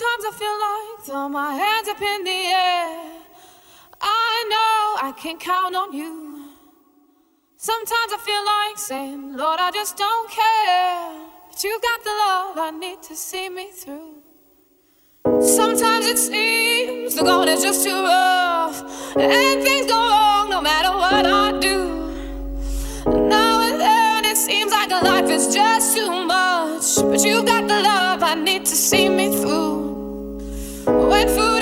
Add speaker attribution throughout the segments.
Speaker 1: Sometimes I feel like throw my hands up in the air. I know I can count on you. Sometimes I feel like saying, Lord, I just don't care. But you got the love I need to see me through. Sometimes it seems the going is just too rough. And things go wrong no matter what I do. Now and then it seems like life is just too much. But you got the love I need to see me through find food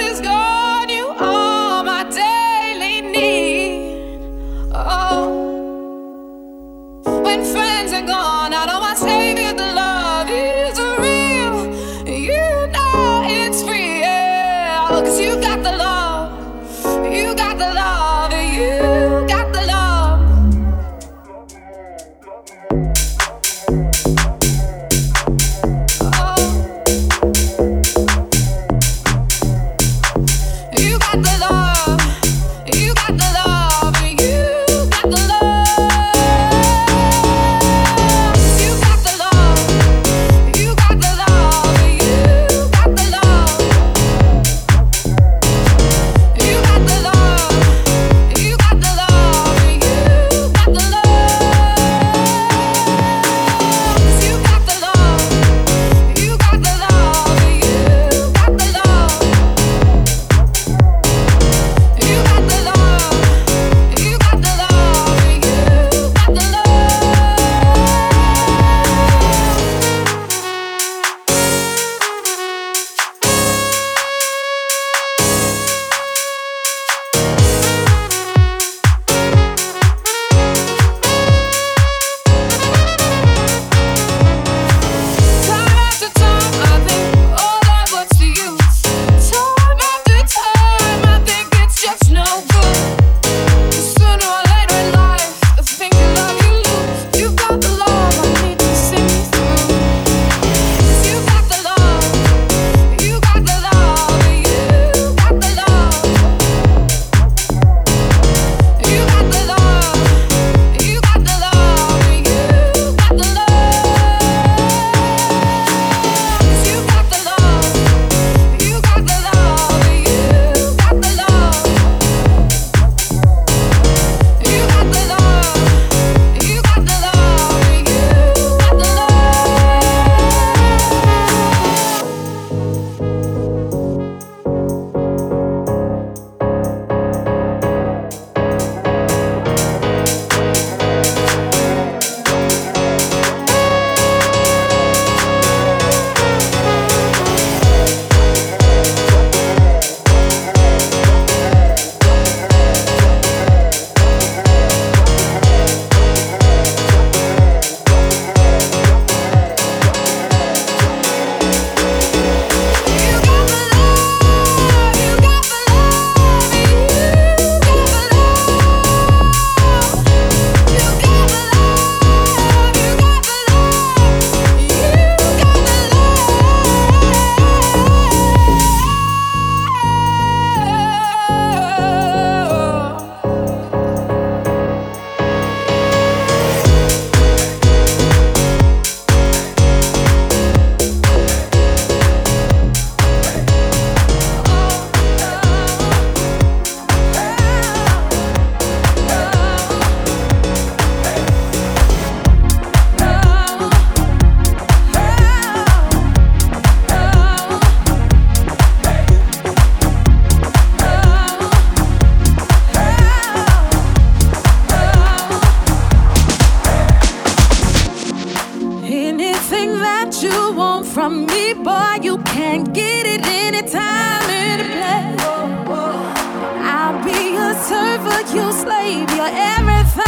Speaker 2: Anything that you want from me, boy, you can get it anytime, any place. I'll be your server, your slave, your everything.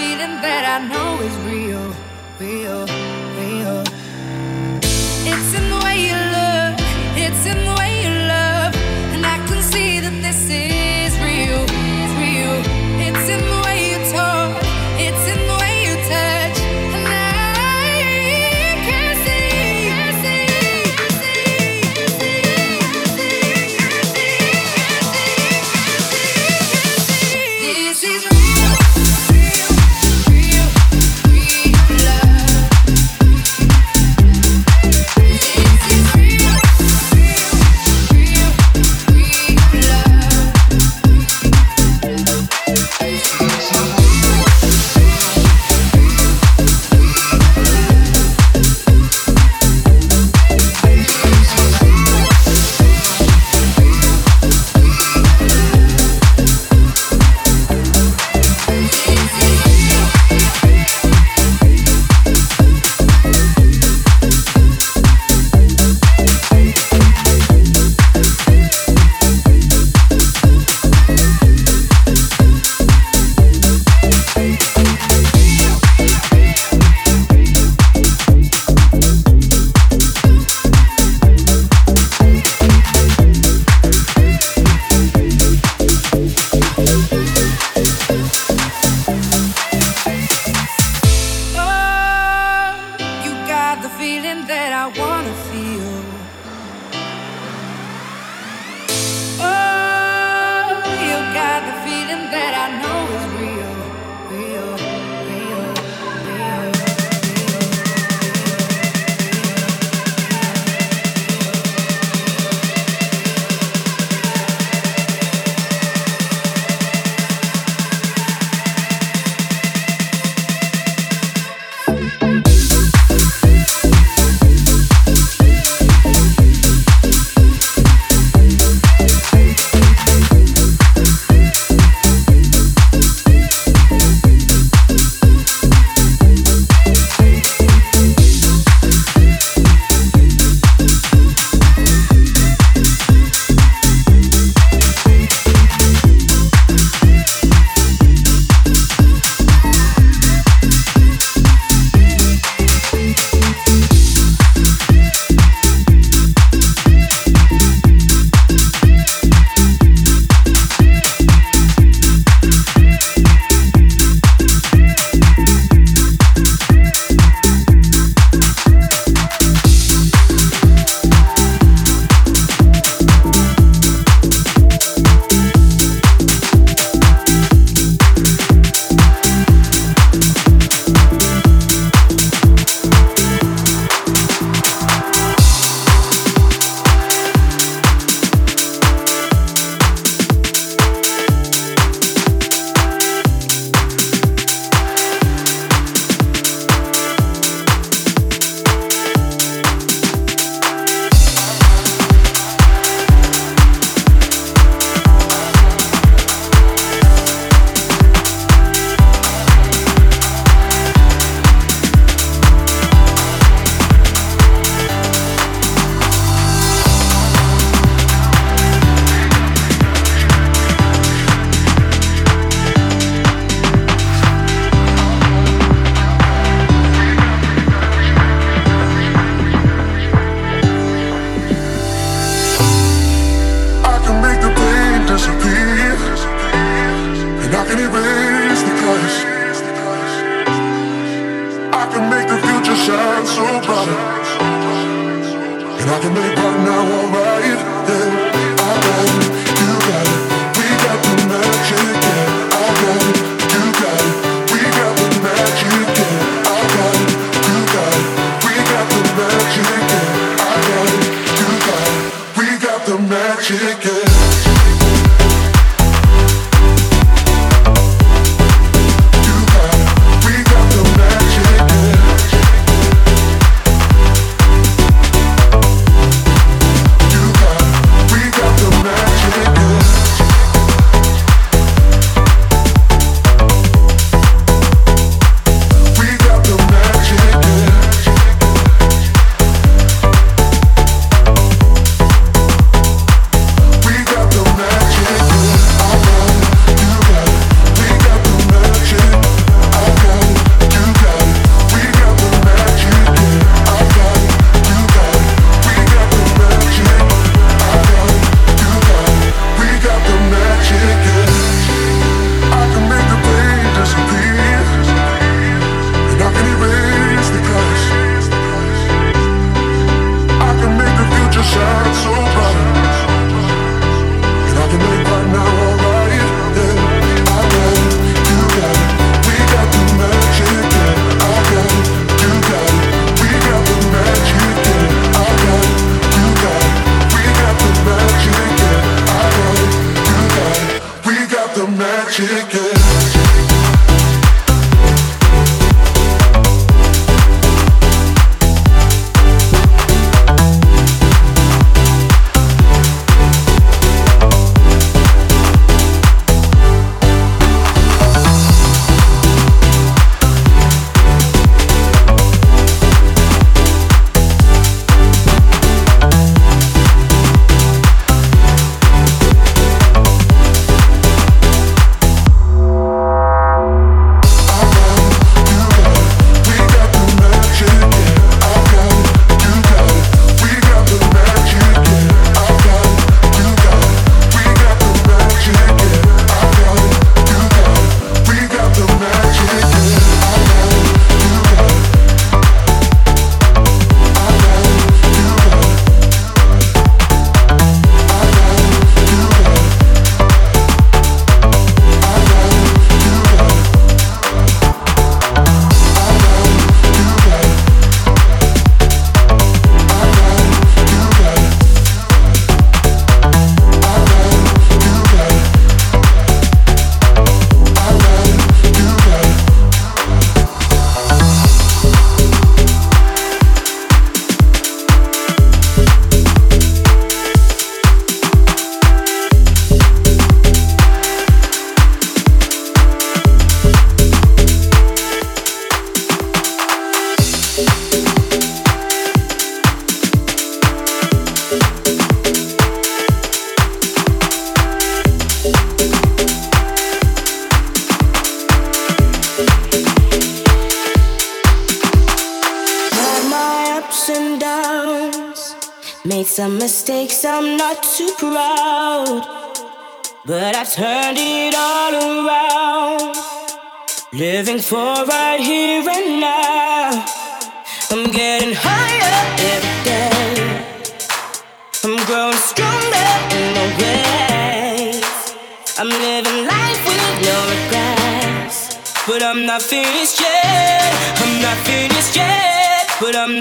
Speaker 3: Feeling that I know is real, real.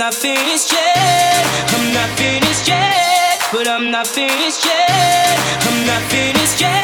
Speaker 4: not finished yet. I'm not finished yet. But I'm not finished yet. I'm not finished yet.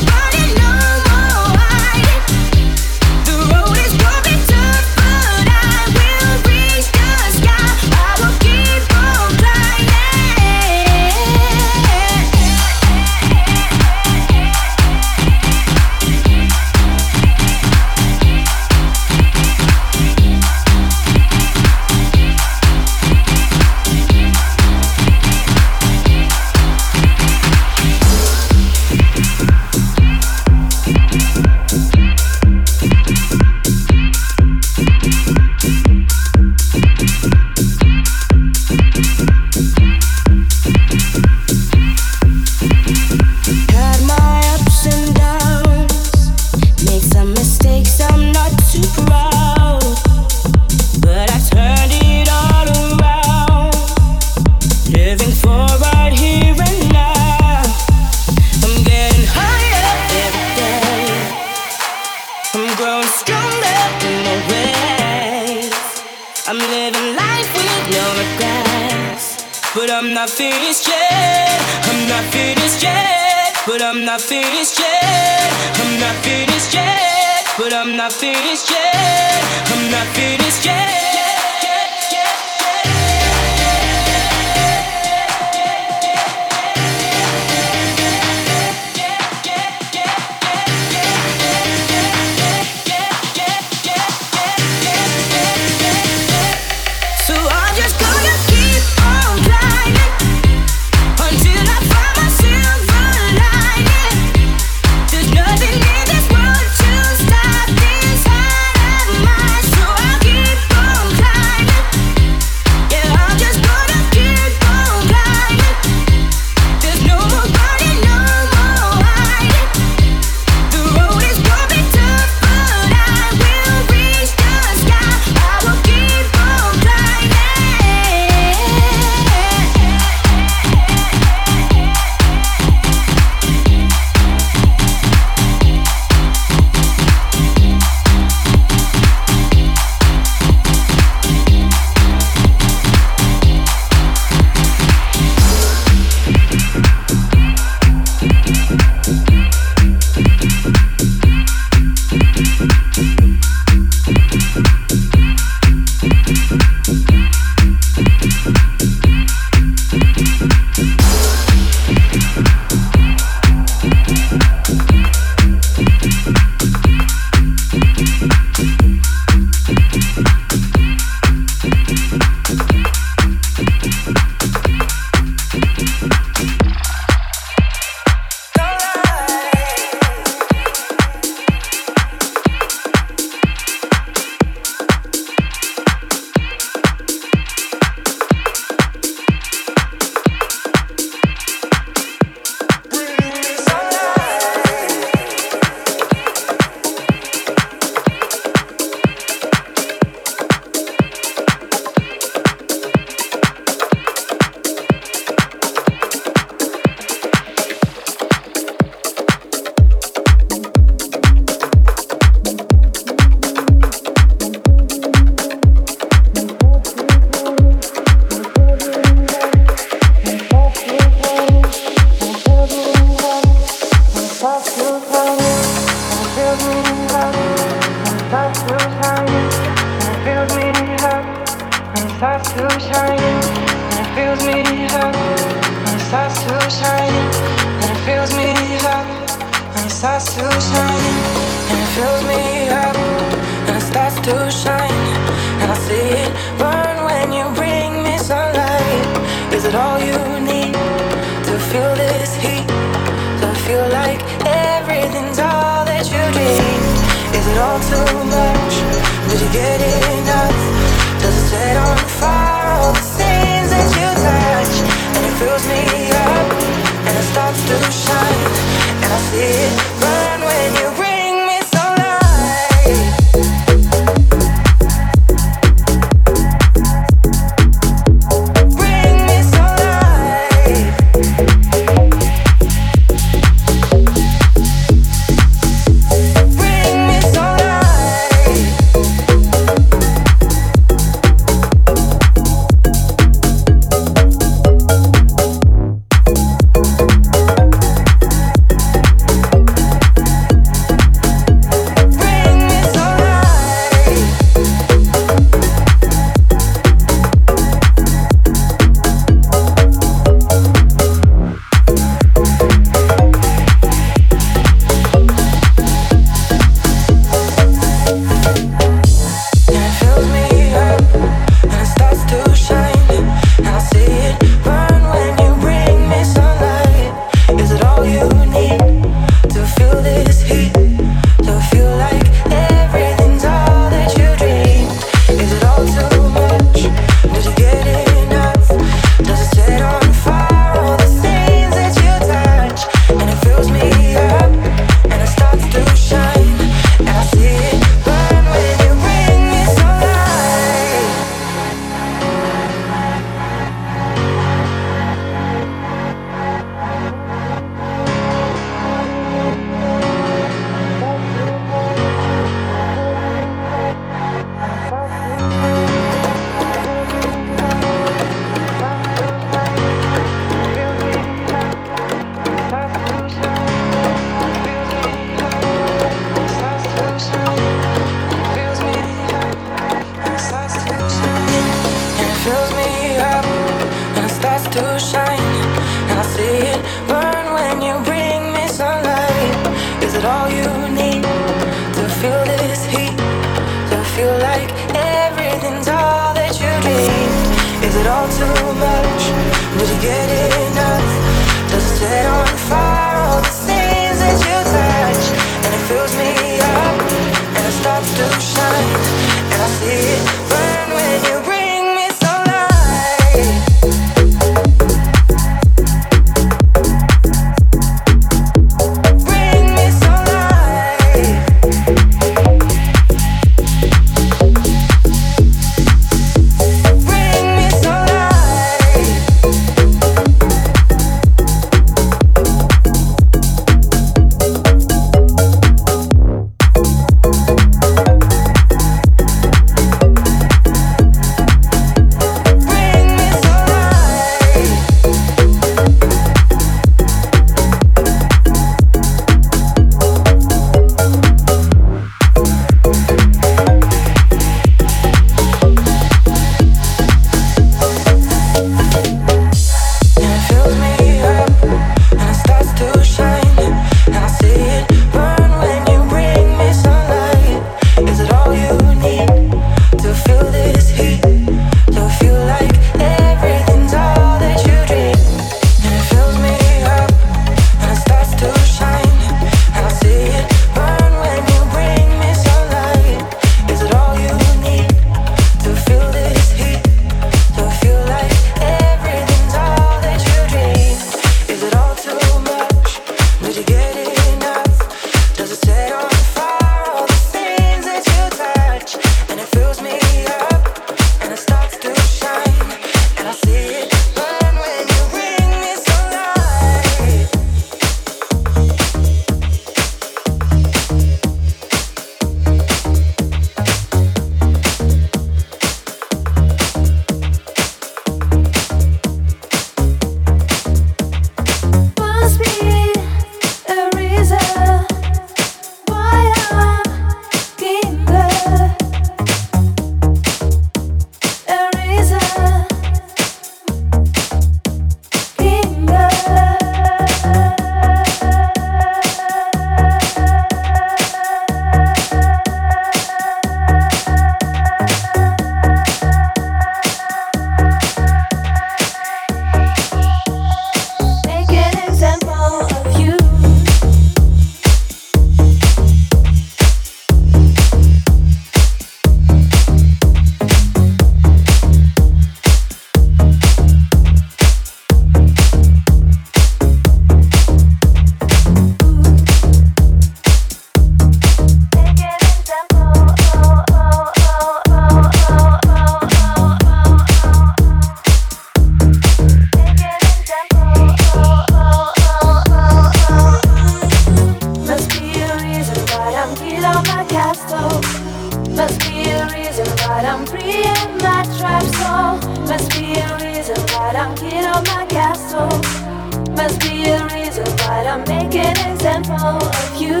Speaker 2: Make an example of you.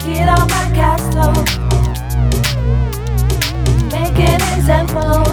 Speaker 2: Get on my gas stove. Make an example